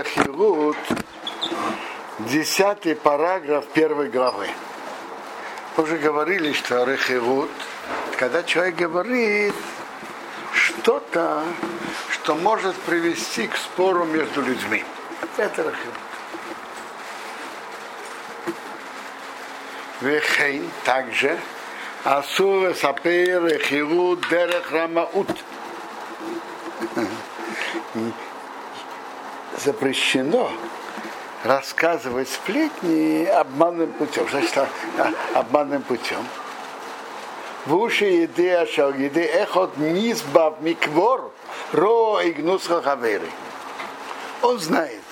Рехилут, десятый параграф первой главы. Уже говорили, что Рехилут, когда человек говорит что-то, что может привести к спору между людьми. Это Рехилут. Вехейн также Асур Сапер Рехилут Дерех Рамаут запрещено рассказывать сплетни обманным путем. Значит, а, обманным путем. В уши еды ашал еды эхот низбав миквор ро игнусха хаверы. Он знает,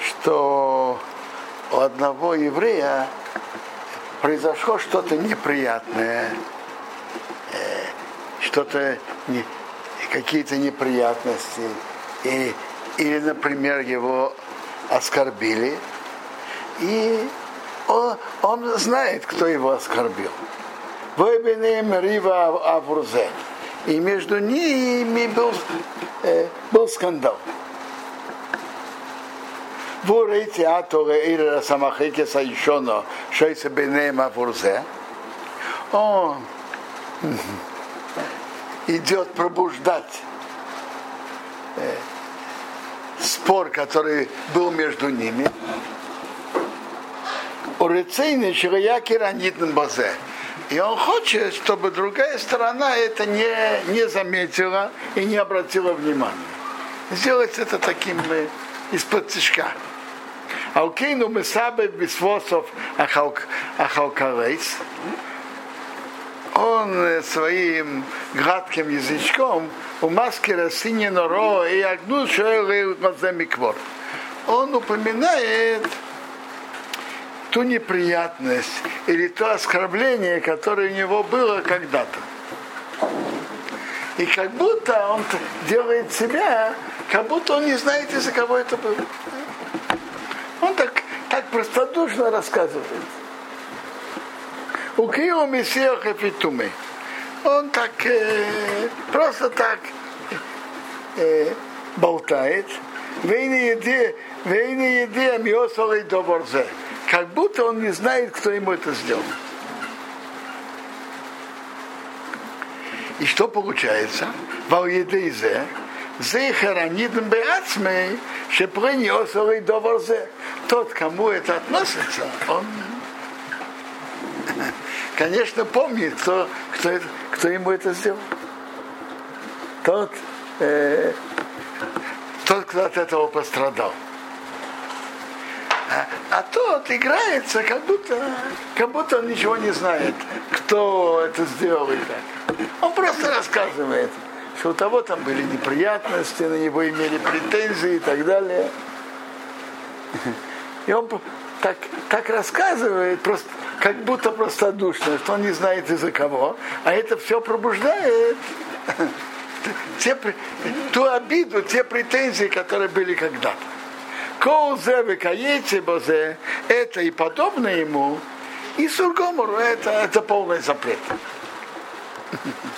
что у одного еврея произошло что-то неприятное, что-то не, какие-то неприятности, и, или, например, его оскорбили, и он, он знает, кто его оскорбил. Войбенем Рива Авурзе. И между ними был, э, был скандал. Вурейте аторе ира самахеке сайшоно шейсе бенем Авурзе. Он идет пробуждать э, спор, который был между ними. Урецейный Шираяки базе. И он хочет, чтобы другая сторона это не, не заметила и не обратила внимания. Сделать это таким из-под тяжка. Алкейну мы сабы бисвосов ахалкарейс он своим гладким язычком у маскера сине норо и агну миквор. Он упоминает ту неприятность или то оскорбление, которое у него было когда-то. И как будто он делает себя, как будто он не знает, из-за кого это было. Он так, так простодушно рассказывает. У Кио Мессия Хафитуме. Он так, э, просто так э, болтает. Вейне еде, вейне еде, амиосалой доборзе. Как будто он не знает, кто ему это сделал. И что получается? Валидейзе, зе харанидм беацмей, шепрени осалой доборзе. Тот, кому это относится, он конечно, помнит, кто, кто, кто ему это сделал. Тот, э, тот, кто от этого пострадал. А, а тот играется, как будто, как будто он ничего не знает, кто это сделал и так. Он просто рассказывает, что у того там были неприятности, на него имели претензии и так далее. И он так, так рассказывает, просто, как будто простодушно, что он не знает из-за кого, а это все пробуждает те, ту обиду, те претензии, которые были когда-то. Коузе векаете бозе, это и подобное ему, и сургомору это, это полный запрет.